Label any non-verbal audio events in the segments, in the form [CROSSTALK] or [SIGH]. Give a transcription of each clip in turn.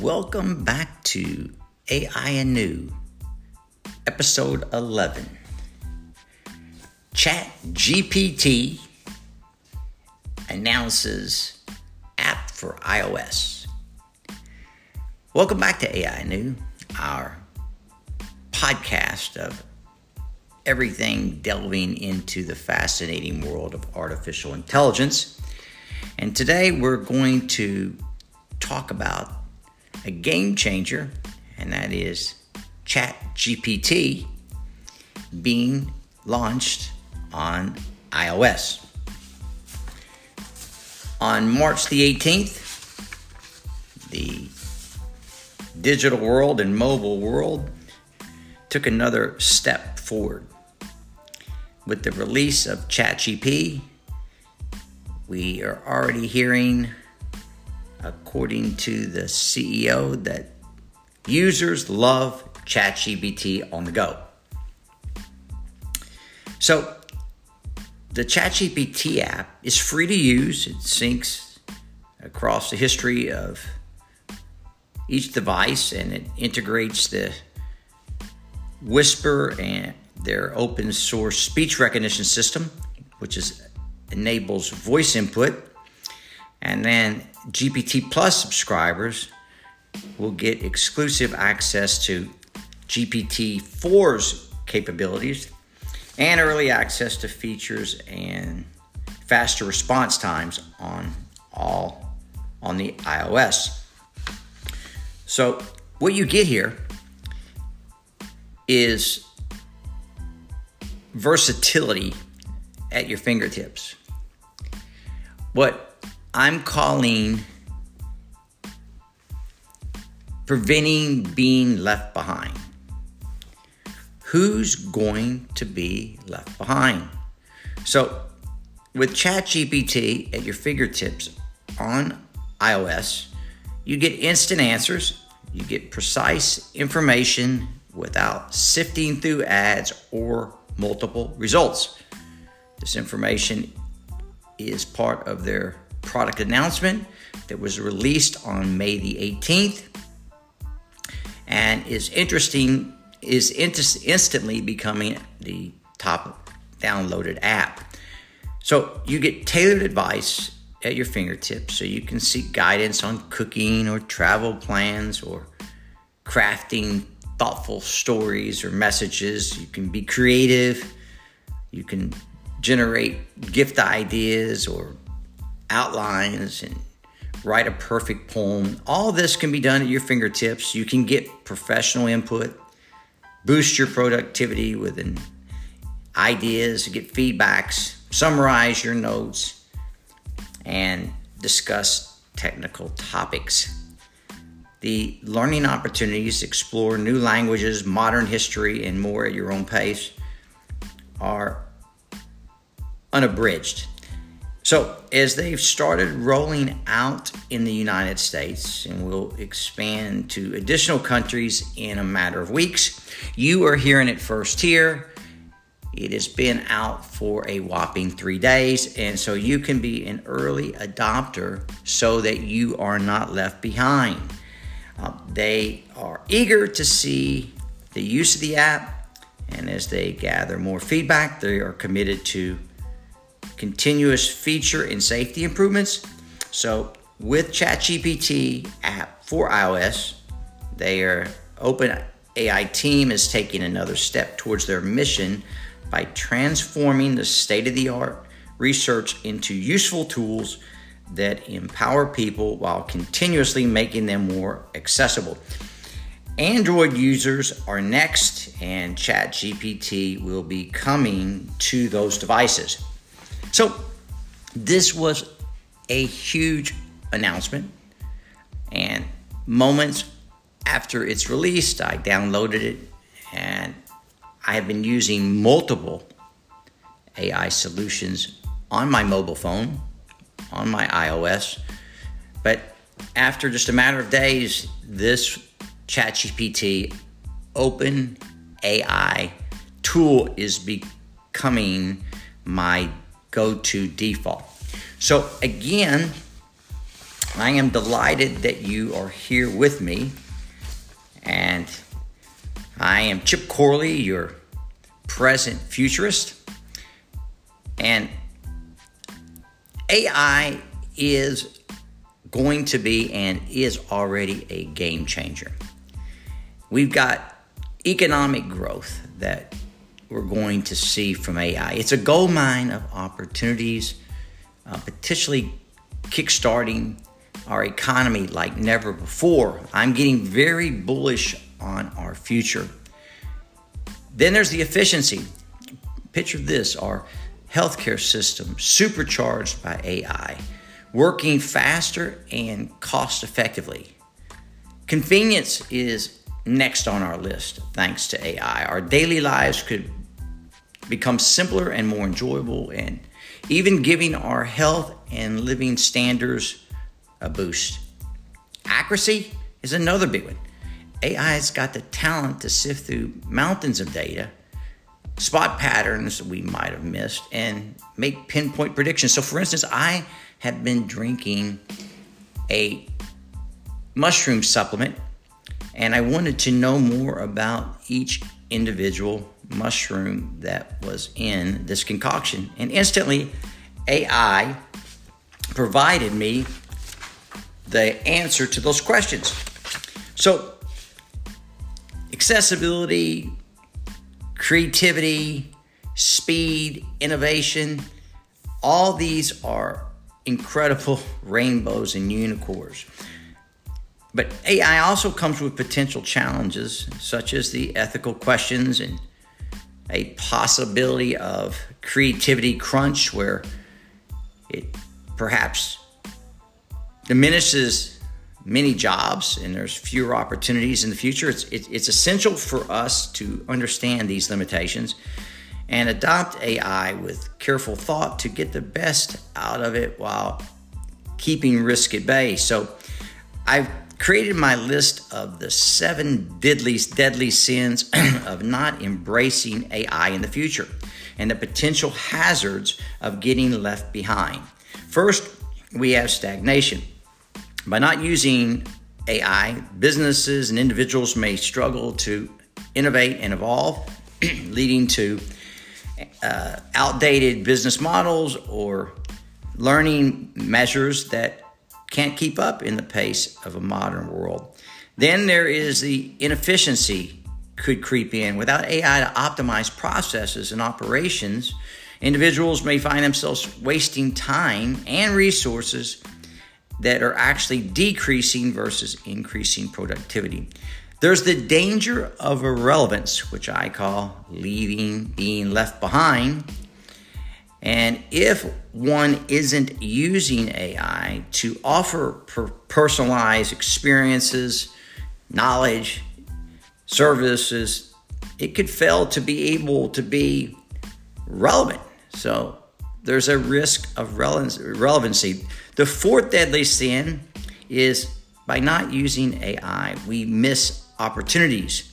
Welcome back to AI Anew, episode 11. Chat GPT announces app for iOS. Welcome back to AI Anew, our podcast of everything delving into the fascinating world of artificial intelligence. And today we're going to talk about a game changer, and that is Chat GPT being launched on iOS. On March the 18th, the digital world and mobile world took another step forward. With the release of ChatGPT, we are already hearing, according to the CEO, that users love ChatGPT on the go. So, the ChatGPT app is free to use. It syncs across the history of each device and it integrates the Whisper and their open source speech recognition system, which is enables voice input. And then GPT Plus subscribers will get exclusive access to GPT 4's capabilities and early access to features and faster response times on all on the iOS. So what you get here is versatility at your fingertips. What I'm calling preventing being left behind. Who's going to be left behind? So, with ChatGPT at your fingertips on iOS, you get instant answers, you get precise information without sifting through ads or multiple results. This information is part of their product announcement that was released on May the 18th and is interesting is instantly becoming the top downloaded app. So you get tailored advice at your fingertips so you can seek guidance on cooking or travel plans or crafting thoughtful stories or messages. You can be creative. You can generate gift ideas or outlines and write a perfect poem. All this can be done at your fingertips. You can get professional input, boost your productivity with an ideas, get feedbacks, summarize your notes, and discuss technical topics. The learning opportunities, explore new languages, modern history, and more at your own pace are unabridged. So, as they've started rolling out in the United States and will expand to additional countries in a matter of weeks, you are hearing it first here. It has been out for a whopping three days, and so you can be an early adopter so that you are not left behind. Uh, they are eager to see the use of the app, and as they gather more feedback, they are committed to continuous feature and safety improvements. So, with ChatGPT app for iOS, their Open AI team is taking another step towards their mission by transforming the state of the art research into useful tools that empower people while continuously making them more accessible. Android users are next, and ChatGPT will be coming to those devices. So, this was a huge announcement, and moments after it's released, I downloaded it and I have been using multiple AI solutions on my mobile phone, on my iOS. But after just a matter of days, this ChatGPT open AI tool is becoming my go to default. So, again, I am delighted that you are here with me. And I am Chip Corley, your present futurist. And AI is going to be and is already a game changer. We've got economic growth that we're going to see from AI. It's a gold mine of opportunities, uh, potentially kickstarting our economy like never before. I'm getting very bullish on our future. Then there's the efficiency. Picture this our healthcare system supercharged by AI, working faster and cost effectively. Convenience is next on our list thanks to AI. Our daily lives could become simpler and more enjoyable, and even giving our health and living standards a boost. Accuracy is another big one. AI has got the talent to sift through mountains of data, spot patterns we might have missed, and make pinpoint predictions. So, for instance, I have been drinking a mushroom supplement, and I wanted to know more about each individual mushroom that was in this concoction. And instantly, AI provided me the answer to those questions. So, accessibility, creativity, speed, innovation, all these are incredible [LAUGHS] rainbows and unicorns. But AI also comes with potential challenges, such as the ethical questions and a possibility of creativity crunch where it perhaps diminishes many jobs and there's fewer opportunities in the future. It's, it, it's essential for us to understand these limitations and adopt AI with careful thought to get the best out of it while keeping risk at bay. So I've created my list of the seven deadly, deadly sins [CLEARS THROAT] of not embracing AI in the future and the potential hazards of getting left behind. First, we have stagnation. By not using AI, businesses and individuals may struggle to innovate and evolve, [CLEARS THROAT] leading to uh, outdated business models or learning measures that can't keep up in the pace of a modern world. Then there is the inefficiency could creep in. Without AI to optimize processes and operations, individuals may find themselves wasting time and resources that are actually decreasing versus increasing productivity. There's the danger of irrelevance, which I call leaving, being left behind. And if one isn't using AI to offer per- personalized experiences, knowledge, services, it could fail to be able to be relevant. So there's a risk of relevancy. The fourth deadly sin is by not using AI, we miss opportunities.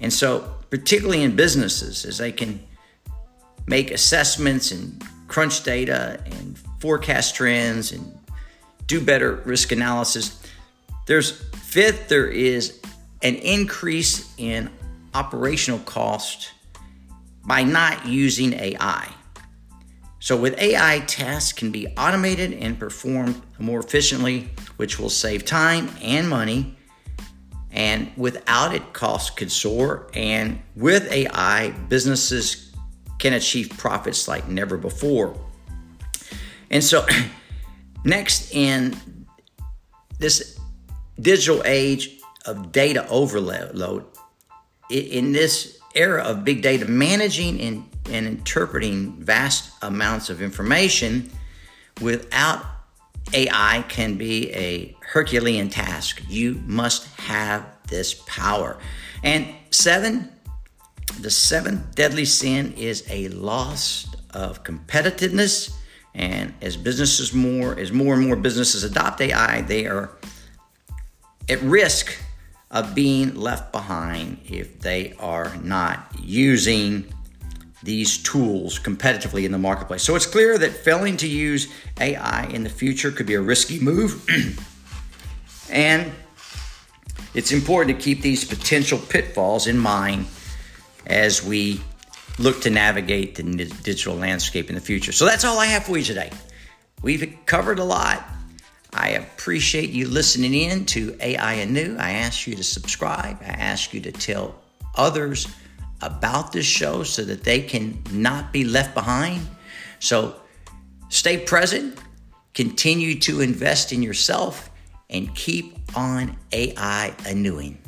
And so, particularly in businesses, as they can make assessments and crunch data and forecast trends and do better risk analysis. There's fifth, there is an increase in operational cost by not using AI. So, with AI, tasks can be automated and performed more efficiently, which will save time and money. And without it, costs could soar. And with AI, businesses can achieve profits like never before. And so, [CLEARS THROAT] next in this digital age of data overload, in this era of big data, managing and and interpreting vast amounts of information without AI can be a Herculean task. You must have this power. And seven, the seventh deadly sin is a loss of competitiveness. And as businesses more, as more and more businesses adopt AI, they are at risk of being left behind if they are not using these tools competitively in the marketplace. So it's clear that failing to use AI in the future could be a risky move. [CLEARS THROAT] and it's important to keep these potential pitfalls in mind as we look to navigate the digital landscape in the future. So that's all I have for you today. We've covered a lot. I appreciate you listening in to AI Anew. I ask you to subscribe. I ask you to tell others about this show so that they can not be left behind. So stay present, continue to invest in yourself, and keep on AI anewing.